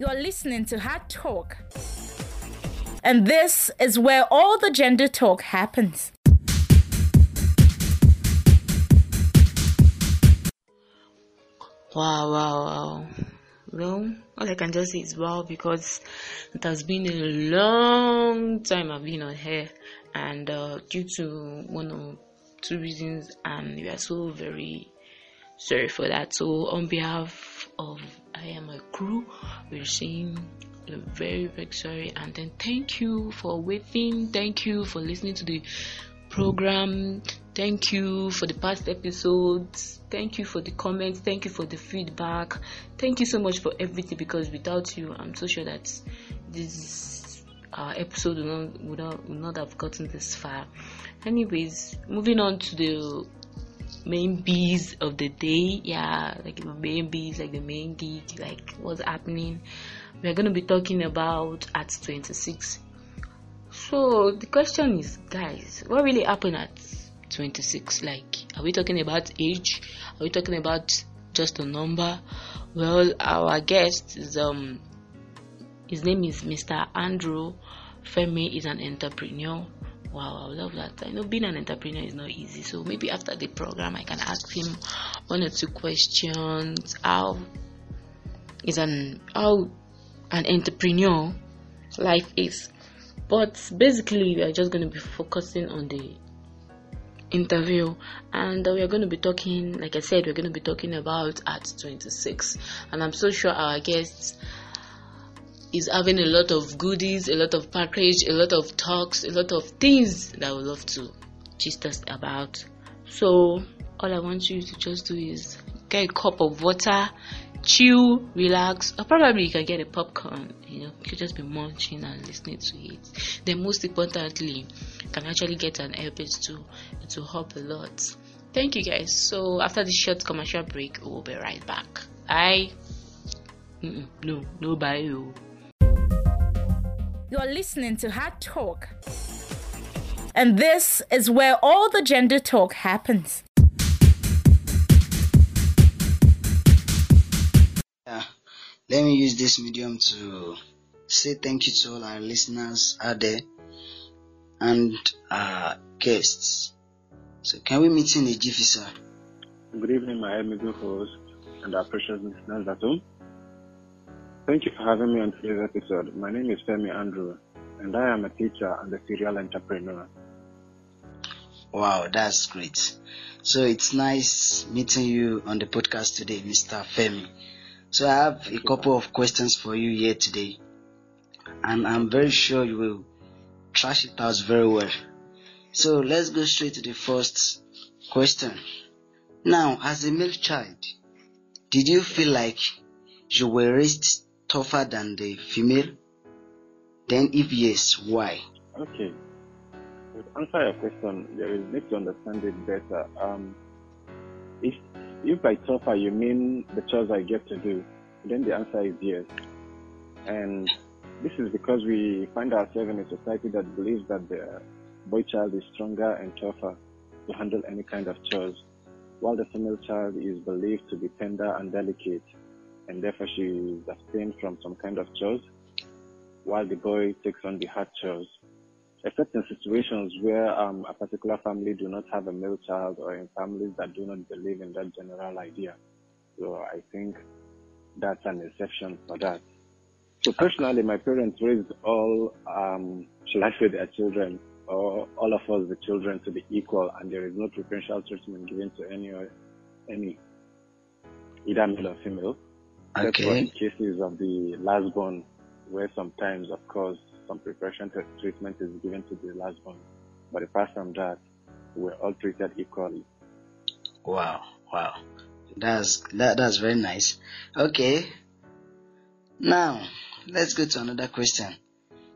You're listening to Hard Talk. And this is where all the gender talk happens. Wow, wow, wow. Well, all I can just say is wow because it has been a long time I've been on here, and uh, due to one or two reasons, and we are so very sorry for that. So, on behalf of I am a crew, we're saying very, very sorry, and then thank you for waiting. Thank you for listening to the program. Thank you for the past episodes. Thank you for the comments. Thank you for the feedback. Thank you so much for everything because without you, I'm so sure that this uh, episode would not, would, not, would not have gotten this far. Anyways, moving on to the main bees of the day. Yeah, like the main bees, like the main geek, like what's happening. We're going to be talking about at 26. So the question is, guys, what really happened at 26 like are we talking about age are we talking about just a number well our guest is um his name is mr andrew femi is an entrepreneur wow i love that. I know being an entrepreneur is not easy so maybe after the program i can ask him one or two questions. How is an how an entrepreneur life is. But basically we are just going to be focusing on the interview and uh, we're going to be talking like i said we're going to be talking about at 26 and i'm so sure our guest is having a lot of goodies a lot of package a lot of talks a lot of things that would love to gist us about so all i want you to just do is get a cup of water chill, relax, or probably you can get a popcorn. You know, you could just be munching and listening to it. Then, most importantly, you can actually get an earpiece too. It will help a lot. Thank you guys. So after this short commercial break, we'll be right back. Bye. Mm-mm, no, no, bye. Oh. You're listening to Hard Talk. And this is where all the gender talk happens. Yeah, let me use this medium to say thank you to all our listeners out there and our guests. So, can we meet in a jiffy, sir? Good evening, my amiable host and our precious listeners at home. Thank you for having me on today's episode. My name is Femi Andrew, and I am a teacher and a serial entrepreneur. Wow, that's great. So, it's nice meeting you on the podcast today, Mr. Femi. So I have a couple of questions for you here today, and I'm very sure you will trash it out very well. So let's go straight to the first question. Now, as a male child, did you feel like you were raised tougher than the female? Then, if yes, why? Okay. To answer your question, there is need to understand it better. Um, if if by tougher you mean the chores I get to do, then the answer is yes. And this is because we find ourselves in a society that believes that the boy child is stronger and tougher to handle any kind of chores, while the female child is believed to be tender and delicate, and therefore she is abstained from some kind of chores, while the boy takes on the hard chores except in situations where um, a particular family do not have a male child or in families that do not believe in that general idea. So I think that's an exception for that. So personally, my parents raised all, um, shall I say, their children or all of us, the children, to be equal, and there is no preferential treatment given to any or any, either male or female. Okay. Except for in cases of the last born, where sometimes, of course, some preparation treatment is given to the last born. But apart from that, we're all treated equally. Wow, wow. That's that that's very nice. Okay. Now, let's go to another question.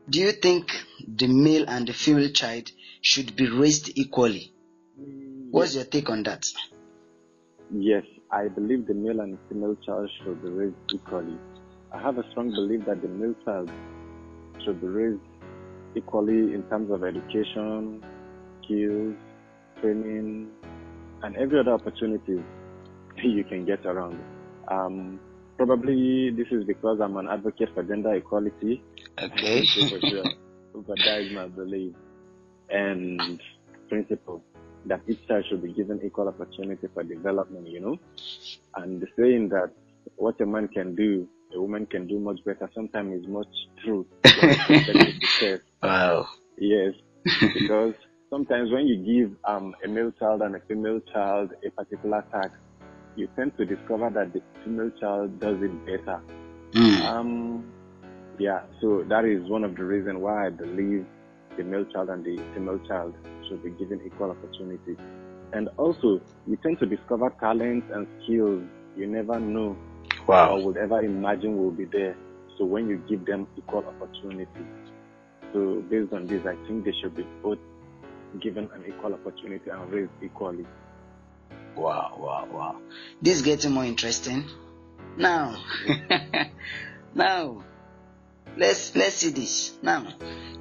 Do you think the male and the female child should be raised equally? What's your take on that? Yes, I believe the male and female child should be raised equally. I have a strong belief that the male child should be raised equally in terms of education, skills, training, and every other opportunity you can get around. Um, probably this is because I'm an advocate for gender equality. Okay. for sure. But that is my belief and principle that each child should be given equal opportunity for development, you know. And the saying that what a man can do, a woman can do much better sometimes is much true. when it's expected to test. Wow. Yes, because sometimes when you give um, a male child and a female child a particular task, you tend to discover that the female child does it better. Mm. Um, yeah, so that is one of the reasons why I believe the male child and the female child should be given equal opportunity. And also, you tend to discover talents and skills you never know or would ever imagine will be there. So when you give them equal opportunity, so based on this, I think they should be both given an equal opportunity and raised equally. Wow, wow, wow. This is getting more interesting. Now, now, let's let's see this. Now,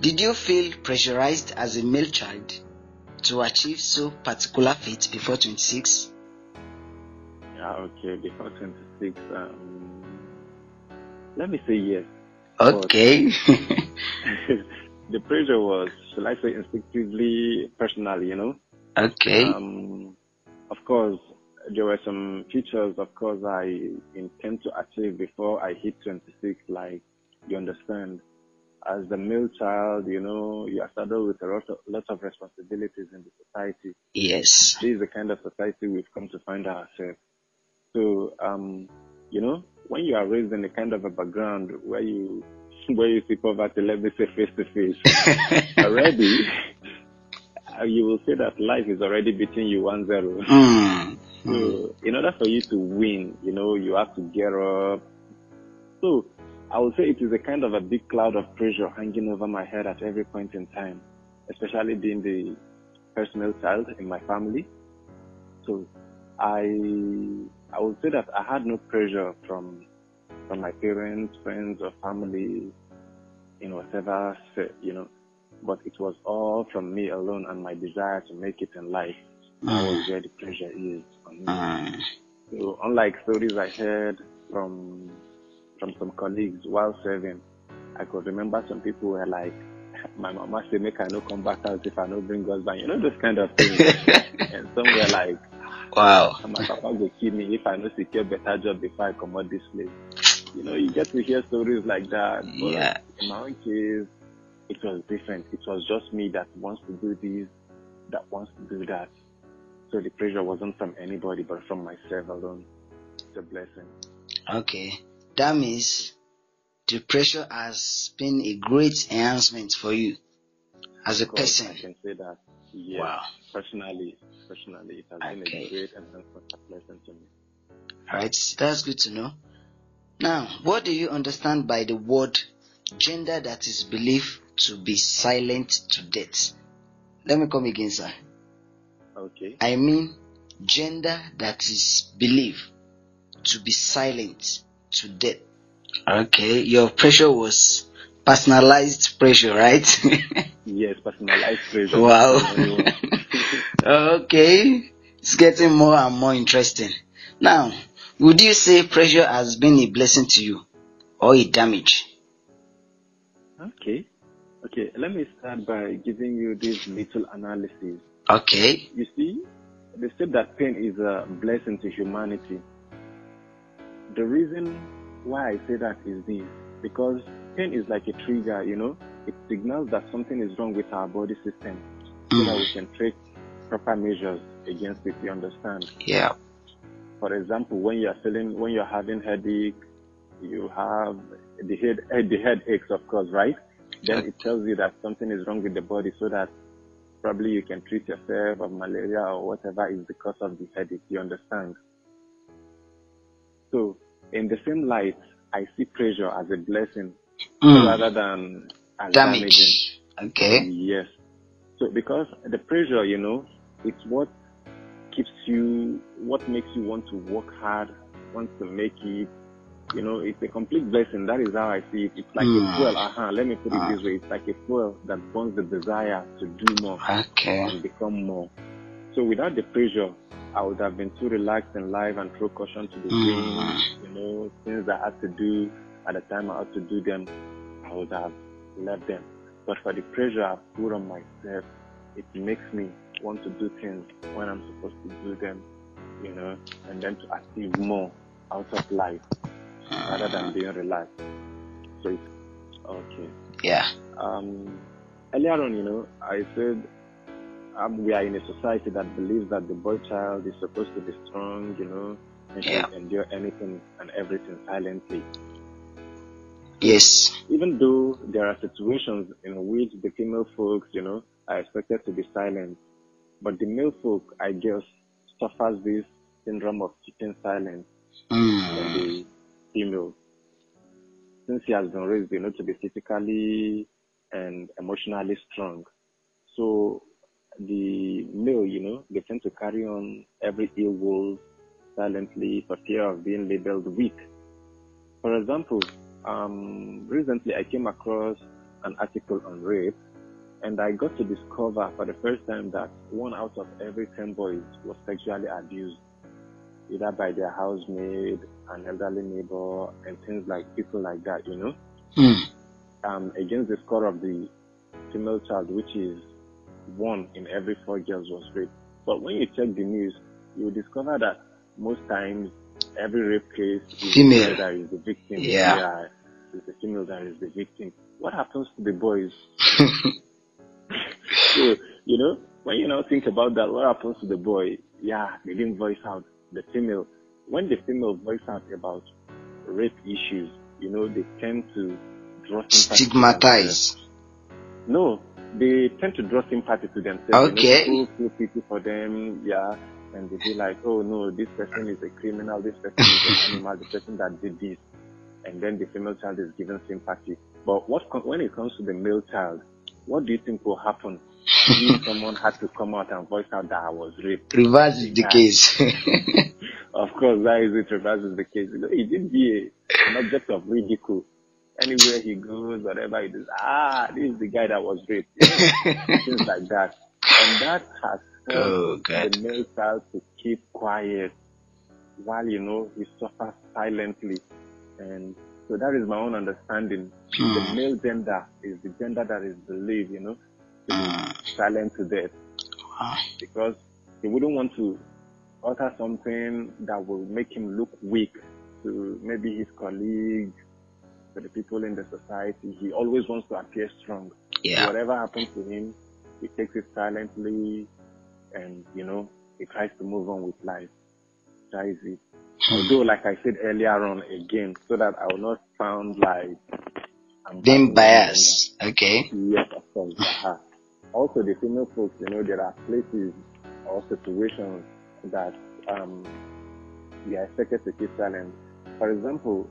did you feel pressurized as a male child to achieve so particular feat before 26? Yeah, okay, before 26, um, let me say yes. Okay. the pressure was, shall I say, instinctively personal, you know? okay. Um, of course, there were some features, of course, I intend to achieve before I hit 26, like, you understand. As the male child, you know, you are saddled with a lot of, lot of responsibilities in the society. yes. This is the kind of society we've come to find ourselves. So, um, you know, when you are raised in a kind of a background where you, where you see poverty, let me say face to face, already, uh, you will say that life is already beating you one zero. Mm. So, in order for you to win, you know, you have to get up. So, I would say it is a kind of a big cloud of pressure hanging over my head at every point in time, especially being the first male child in my family. So, I, I would say that I had no pressure from, from my parents, friends, or family, in whatever, you know, but it was all from me alone and my desire to make it in life. That was where the pressure is on me. Mm. So unlike stories I heard from from some colleagues while serving, I could remember some people were like, "My mama say make I no come back out if I no bring husband," you know those kind of things. and some were like, wow. Ah, "My papa go kill me if I no secure better job before I come out this place." You know, you get to hear stories like that. But Yeah. in my own case, it was different. It was just me that wants to do this, that wants to do that. So the pressure wasn't from anybody, but from myself alone. It's a blessing. Okay. That means the pressure has been a great enhancement for you as a person. I can say that. Yes. Wow. Personally, personally, it has been a great enhancement, to me. Alright, that's good to know. Now, what do you understand by the word gender that is believed to be silent to death? Let me come again, sir. Okay. I mean gender that is believed to be silent to death. Okay, your pressure was personalized pressure, right? Yes, personalized pressure. wow. Okay, it's getting more and more interesting. Now, would you say pressure has been a blessing to you or a damage? okay. Okay, let me start by giving you this little analysis. Okay, You see, they said that pain is a blessing to humanity. The reason why I say that is this because pain is like a trigger, you know, it signals that something is wrong with our body system so that we can take proper measures against it, you understand? yeah, For example, when you're feeling, when you're having headache, you have the head, eh, the head aches, of course, right? Then it tells you that something is wrong with the body so that probably you can treat yourself of malaria or whatever is the cause of the headache. You understand? In the same light, I see pressure as a blessing Mm, rather than as damaging. Okay, Yes. So because the pressure, you know, it's what keeps you, what makes you want to work hard, want to make it. You know, it's a complete blessing. That is how I see it. It's like Mm. a fuel. Uh-huh. Let me put it Ah. this way. It's like a fuel that burns the desire to do more okay, and become more. So without the pressure, I would have been too relaxed in life and throw caution to the Mm. wind. You know, things I had to do at the time I had to do them, I would have left them. But for the pressure I put on myself, it makes me want to do things when I'm supposed to do them, you know, and then to achieve more out of life rather than being relaxed. So it's okay. Yeah. Um, earlier on, you know, I said um, we are in a society that believes that the boy child is supposed to be strong, you know, and Yeah. endure anything and everything silently. Yes. Even though there are situations in which the female folks, you know, are expected to be silent, but the male folk, I guess, suffers this syndrome of keeping silent than Mm. the female. Since he has been raised, you know, to be physically and emotionally strong. So the male, you know, they tend to carry on every ill will silently for fear of being labeled weak. For example, um, recently I came across an article on rape and I got to discover for the first time that one out of every 10 boys was sexually abused, either by their housemaid, an elderly neighbor, and things like people like that, you know, Mm. um, against the score of the female child, which is one in every four girls was raped. But when you check the news, you will discover that most times every rape case is Female. that is the victim. Yeah. it's the female that is the victim. What happens to the boys? so, you know, when you now think about that, what happens to the boy? Yeah, they didn't voice out the female. When the female voice out about rape issues, you know, they tend to draw sympathy to themselves. Stigmatize. No, they tend to draw sympathy to themselves. Okay. You know, people feel pity for them, yeah, and they be like, oh no, this person is a criminal, this person is an animal, the person that did this, and then the female child is given sympathy. But what when it comes to the male child, what do you think will happen if someone had to come out and voice out that I was raped? Reverse is the Yeah. case. Of course, that is it. Reverse is the case. It did be a, an object of ridicule. Anywhere he goes, whatever he does, ah, this is the guy that was raped. Things like that. And that has Oh, God. the male child to keep quiet while, you know, he suffers silently. And so that is my own understanding. The Hmm. male gender is the gender that is believed, you know, to be Mm. silent to death Wow. because he wouldn't want to utter something that will make him look weak to maybe his colleagues, to the people in the society. He always wants to appear strong. Yeah. whatever happens to him, he takes it silently and, you know, he tries to move on with life. That is it. Although, like I said earlier on again, so that I will not sound like I'm Being biased. Okay. Yes, of course. uh Also, the female folks, you know, there are places or situations that um, we are expected to keep silent. For example,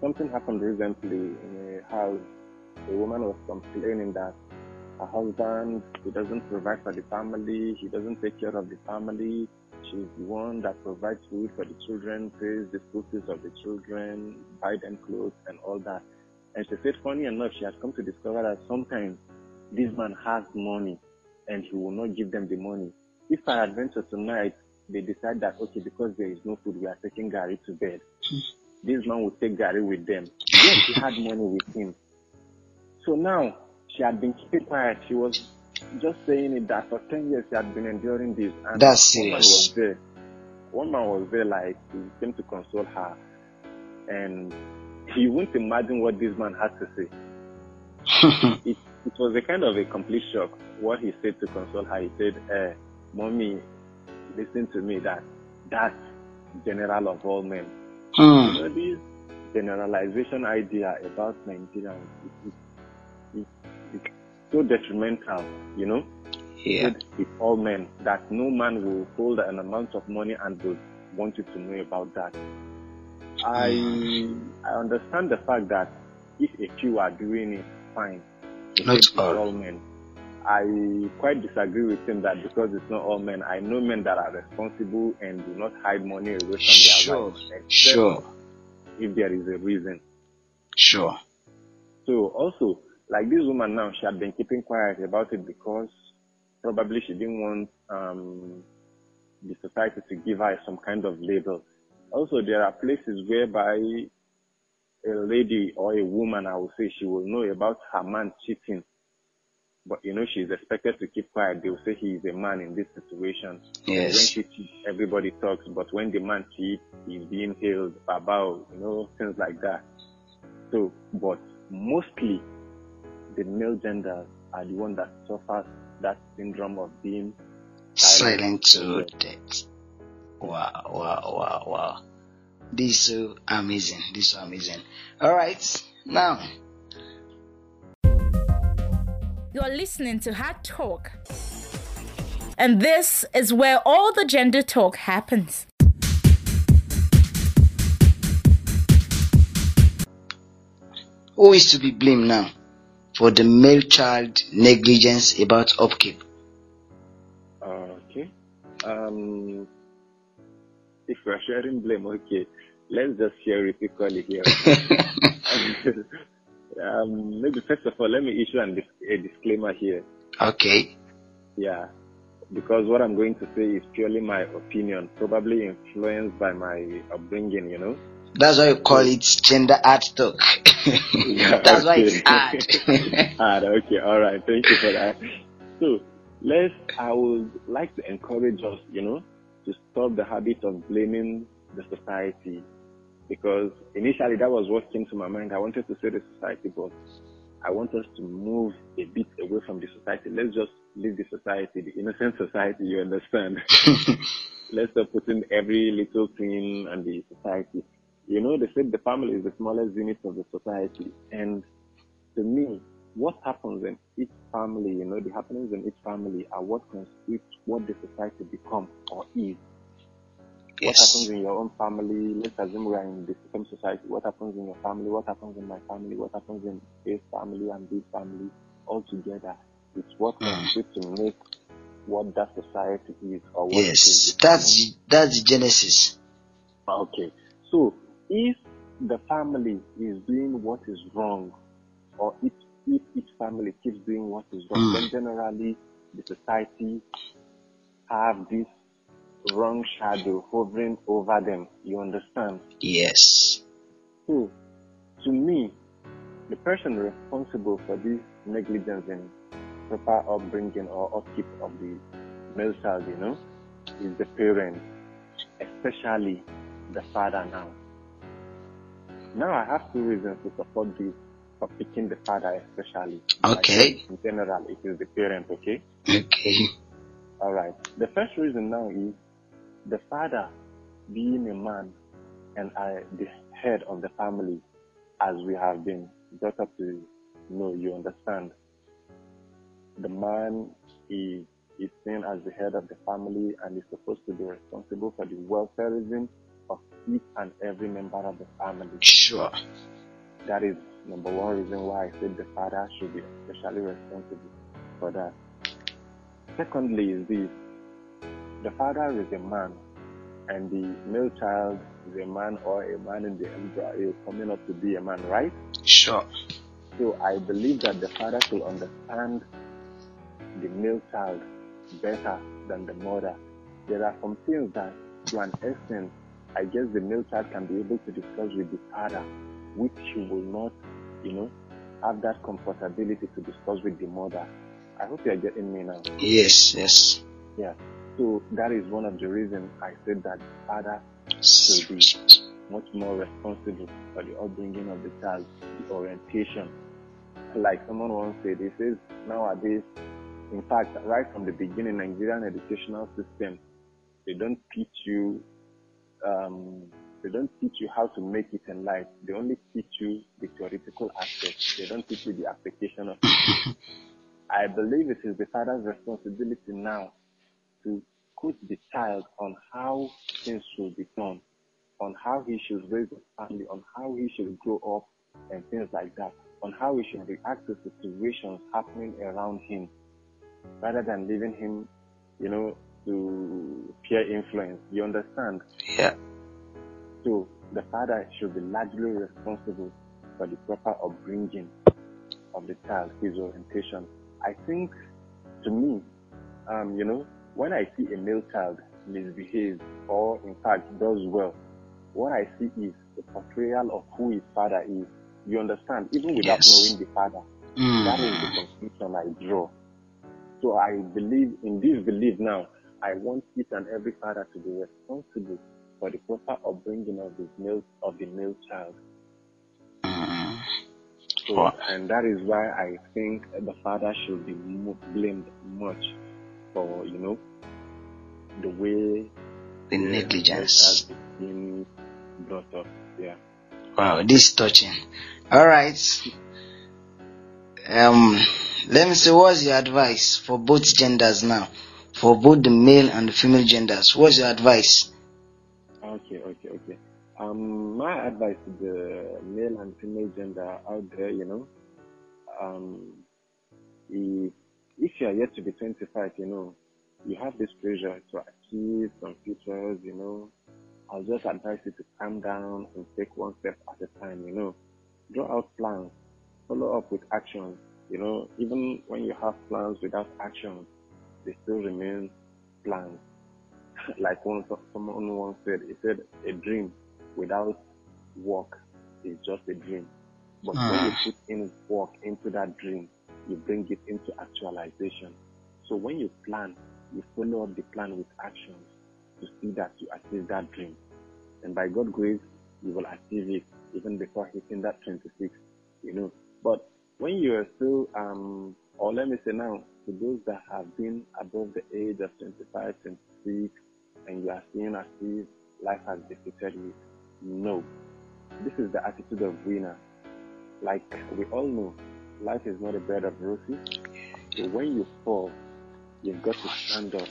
something happened recently in a house. A woman was complaining that her husband, he doesn't provide for the family, he doesn't take care of the family. She's the one that provides food for the children, pays the school fees of the children, buy them clothes and all that. And she said, funny enough, she has come to discover that sometimes this man has money and he will not give them the money. If I adventure tonight, they decide that, okay, because there is no food, we are taking garri to bed. This man will take garri with them. Yes, he had money with him. So now, she had been keeping quiet. She was just saying it that for 10 years she had been enduring this. And That's one man was there. One man was there, like, he came to console her. And you wouldn't imagine what this man had to say. it, it was a kind of a complete shock. What he said to console her, he said, eh, Mommy, listen to me, that that's general of all men. Mm. Know, this generalization idea about Nigerians is, is, so detrimental, you know? Yeah. It's all men, that no man will hold an amount of money and will want you to know about that. I I understand the fact that if a few are doing it, fine. Not all men. I quite disagree with him that because it's not all men, I know men that are responsible and do not hide money away from their Sure. wives, Sure. if there is a reason. Sure. So also, like this woman now, she had been keeping quiet about it because probably she didn't want um, the society to give her some kind of label. Also, there are places whereby a lady or a woman, I would say, she will know about her man cheating, but you know she's expected to keep quiet. They will say he is a man in this situation. Yes. When she cheats, everybody talks, but when the man cheats, he's being hailed about, you know, things like that. So, but mostly the male gender are the one that suffers that syndrome of being silent to death. Wow, wow, wow, wow. This is so amazing. This is so amazing. All right, now. You're listening to Hard Talk. And this is where all the gender talk happens. Who is to be blamed now for the male child negligence about upkeep? Okay. Um, if we're sharing blame, okay, let's just share it equally here. um, maybe first of all, let me issue an a disclaimer here. Okay. Yeah, because what I'm going to say is purely my opinion, probably influenced by my upbringing, you know. That's why you call it gender art talk. Yeah, That's why it's art. Hard, okay, all right, thank you for that. So, let's, I would like to encourage us, you know, to stop the habit of blaming the society because initially that was what came to my mind. I wanted to say the society, but I want us to move a bit away from the society. Let's just leave the society, the innocent society, you understand? Let's stop putting every little thing on the society. You know, they said the family is the smallest unit of the society. And to me, what happens in each family, you know, the happenings in each family are what constitutes what the society becomes or is. What yes. happens in your own family? Let's assume we are in the same society. What happens in your family? What happens in my family? What happens in his family and this family? All together, it's what Mm. constitutes to make what that society is or what Yes. is. That's that's the genesis. Okay. So if the family is doing what is wrong, or if, if each family keeps doing what is wrong, Mm. then generally the society have this wrong shadow hovering over them. You understand? Yes. So, to me, the person responsible for this negligence in proper upbringing or upkeep of the male child, you know, is the parent, especially the father now. Now, I have two reasons to support this for picking the father, especially. Okay. In general, it is the parent, okay? Okay. All right. The first reason now is the father being a man and I, the head of the family, as we have been brought up to know, you understand. The man is, is seen as the head of the family and is supposed to be responsible for the welfareism of each and every member of the family. Sure. That is number one reason why I said the father should be especially responsible for that. Secondly, is this the father is a man, and the male child is a man or a man in the embryo coming up to be a man, right? Sure. So I believe that the father should understand the male child better than the mother. There are some things that, to an extent, I guess the male child can be able to discuss with the father, which he will not, you know, have that comfortability to discuss with the mother. I hope you are getting me now. Yes. Yes. Yeah. So that is one of the reasons I said that the father should be much more responsible for the upbringing of the child, the orientation. Like someone once said, he says nowadays, in fact, right from the beginning, Nigerian educational system, they don't teach you, um, they don't teach you how to make it in life. They only teach you the theoretical aspect. They don't teach you the application of it. I believe it is the father's responsibility now to coach the child on how things should be done, on how he should raise a family, on how he should grow up, and things like that, on how he should react to situations happening around him, rather than leaving him, you know, to peer influence. You understand? Yeah. So the father should be largely responsible for the proper upbringing of the child, his orientation. I think, to me, um, you know, when I see a male child, misbehave or, in fact, does well, what I see is the portrayal of who his father is. You understand? Even without Yes. knowing the father. That is the Mm. conclusion I draw. So I believe in this belief now. I want each and every father to be responsible for the proper upbringing of his male of the male child. Mm. So, Wow. and that is why I think the father should be blamed much for you know the way The negligence. is being brought up. Yeah. Wow, this is touching. All right. Um, let me see. What's your advice for both genders now? For both the male and the female genders, what's your advice? Okay, okay, okay. Um, my advice to the male and female gender out there, you know, um, if, if you are yet to be 25, you know, you have this pressure to achieve some features, you know, I'll just advise you to calm down and take one step at a time, you know. Draw out plans, follow up with actions, you know, even when you have plans without actions, they still remain plans like one someone once said, he said a dream without work is just a dream. But when you Ah. put in work into that dream, you bring it into actualization. So when you plan, you follow up the plan with actions to see that you achieve that dream. And by God's grace, you will achieve it even before hitting that 26, you know. But when you are still, um, or let me say now, to those that have been above the age of 25, 26, and you are seeing as if life has defeated you, no. This is the attitude of winner. Like we all know, life is not a bed of roses. So when you fall, you've got to stand up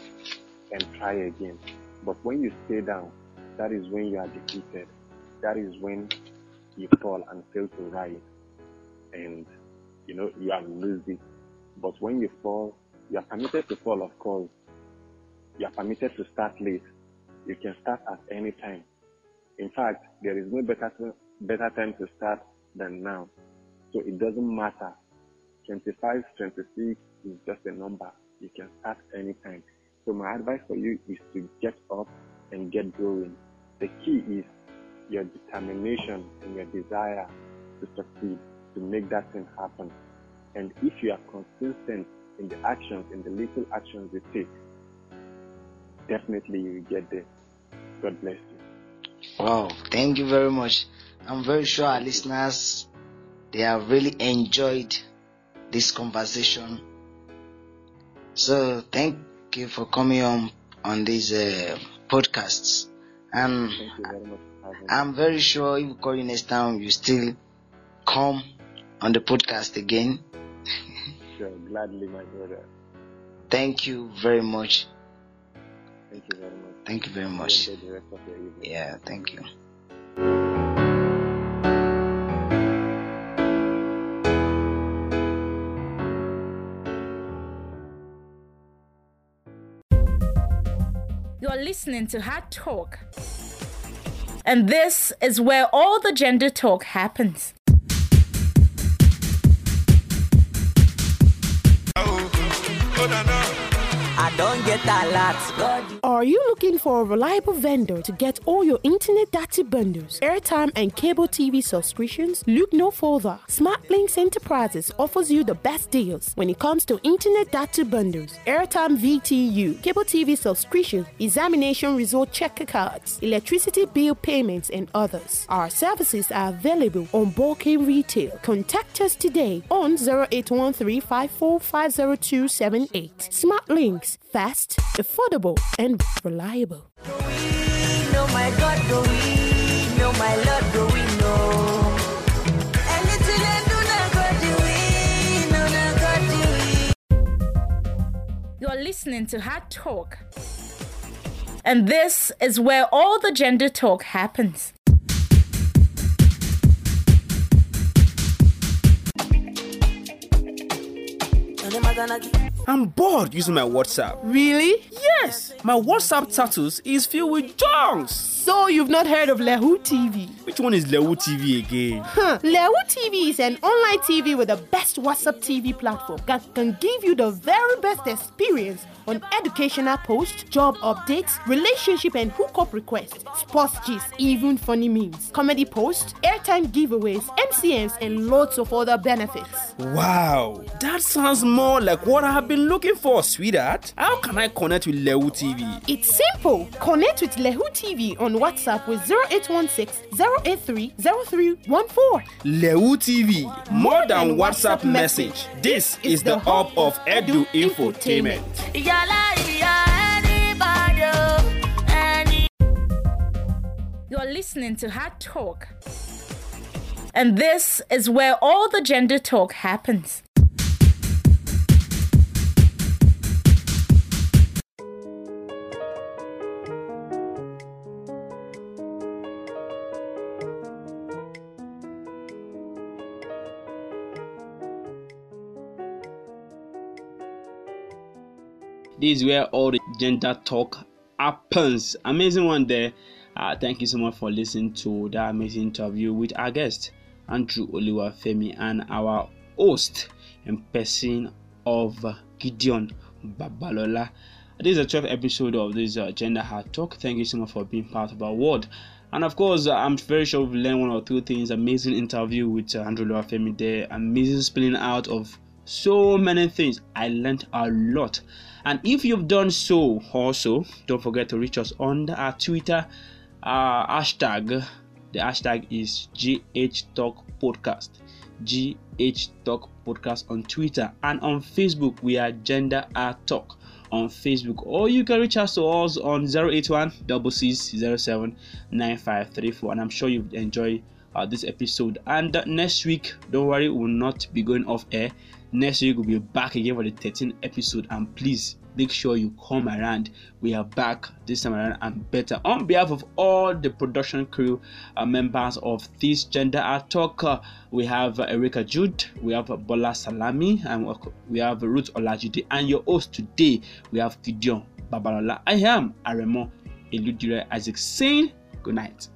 and try again. But when you stay down, that is when you are defeated. That is when you fall and fail to rise. And, you know, you have lose it. But when you fall, you are permitted to fall, of course. You are permitted to start late. You can start at any time. In fact, there is no better, better time to start than now. So it doesn't matter. 25, 26 is just a number. You can start anytime. So my advice for you is to get up and get going. The key is your determination and your desire to succeed, to make that thing happen. And if you are consistent in the actions, in the little actions you take, definitely you will get there. God bless you. Wow, thank you very much. I'm very sure our listeners they have really enjoyed this conversation. So thank you for coming on on these uh, podcasts. And Thank you very much for. I'm very sure if we call you next time, you still come on the podcast again. Sure, gladly, my brother. Thank you very much. Thank you very much. Thank you very much. enjoy the rest of your evening. Yeah, thank you. You're listening to Hard Talk. And this is where all the gender talk happens. I don't get a lot. Are you looking for a reliable vendor to get all your internet data bundles, airtime, and cable TV subscriptions? Look no further. SmartLinks Enterprises offers you the best deals when it comes to internet data bundles, airtime VTU, cable TV subscription, examination result checker cards, electricity bill payments, and others. Our services are available on bulking retail. Contact us today on 0813 545078. SmartLinks, fast, affordable, and reliable. do we know my God? Do we know my Lord? Do we know? Anything I do, now God do we, no, now God do we. You're listening to Hard Talk. And this is where all the gender talk happens. I'm bored using my WhatsApp. Really? Yes, my WhatsApp status is filled with junks. So you've not heard of Lehu TV? Which one is Lehu TV again? Huh. Lehu TV is an online TV with the best WhatsApp TV platform that can give you the very best experience on educational posts, job updates, relationship and hookup requests, sports gist, even funny memes, comedy posts, airtime giveaways, MCNs, and lots of other benefits. Wow, that sounds more like what I have been looking for, sweetheart. How can I connect with Lehu TV? It's simple. Connect with Lehu TV on WhatsApp with 0816 083 0314. Lehu TV, more than WhatsApp message. This is the hub of Edu Infotainment. You're listening to Hard Talk. And this is where all the gender talk happens. This is where all the gender talk happens. Amazing one there. Uh, thank you so much for listening to that amazing interview with our guest, Andrew Oluwafemi, and our host and person of Gideon Babalola. This is the 12th episode of this uh, Gender Hard Talk. Thank you so much for being part of our world. And of course, uh, I'm very sure we've learned one or two things. Amazing interview with uh, Andrew Oluwafemi there. Amazing spilling out of so many things. I learned a lot. And if you've done so also, don't forget to reach us on our Twitter uh, hashtag. The hashtag is GH Talk Podcast. GH Talk Podcast on Twitter and on Facebook. We are Gender Talk on Facebook, or you can reach us to us on 081 07 9534. And I'm sure you've enjoyed uh, this episode. And uh, next week, don't worry, we will not be going off air. Next week, we'll be back again for the 13th episode. And please make sure you come around. We are back this time around and better. On behalf of all the production crew uh, members of this Gender Art Talk, uh, we have uh, Erika Jude, we have Bola Salami, and we have Ruth Olajide. And your host today, we have Gideon Babalola. I am Aremo Eludire Isaac saying good night.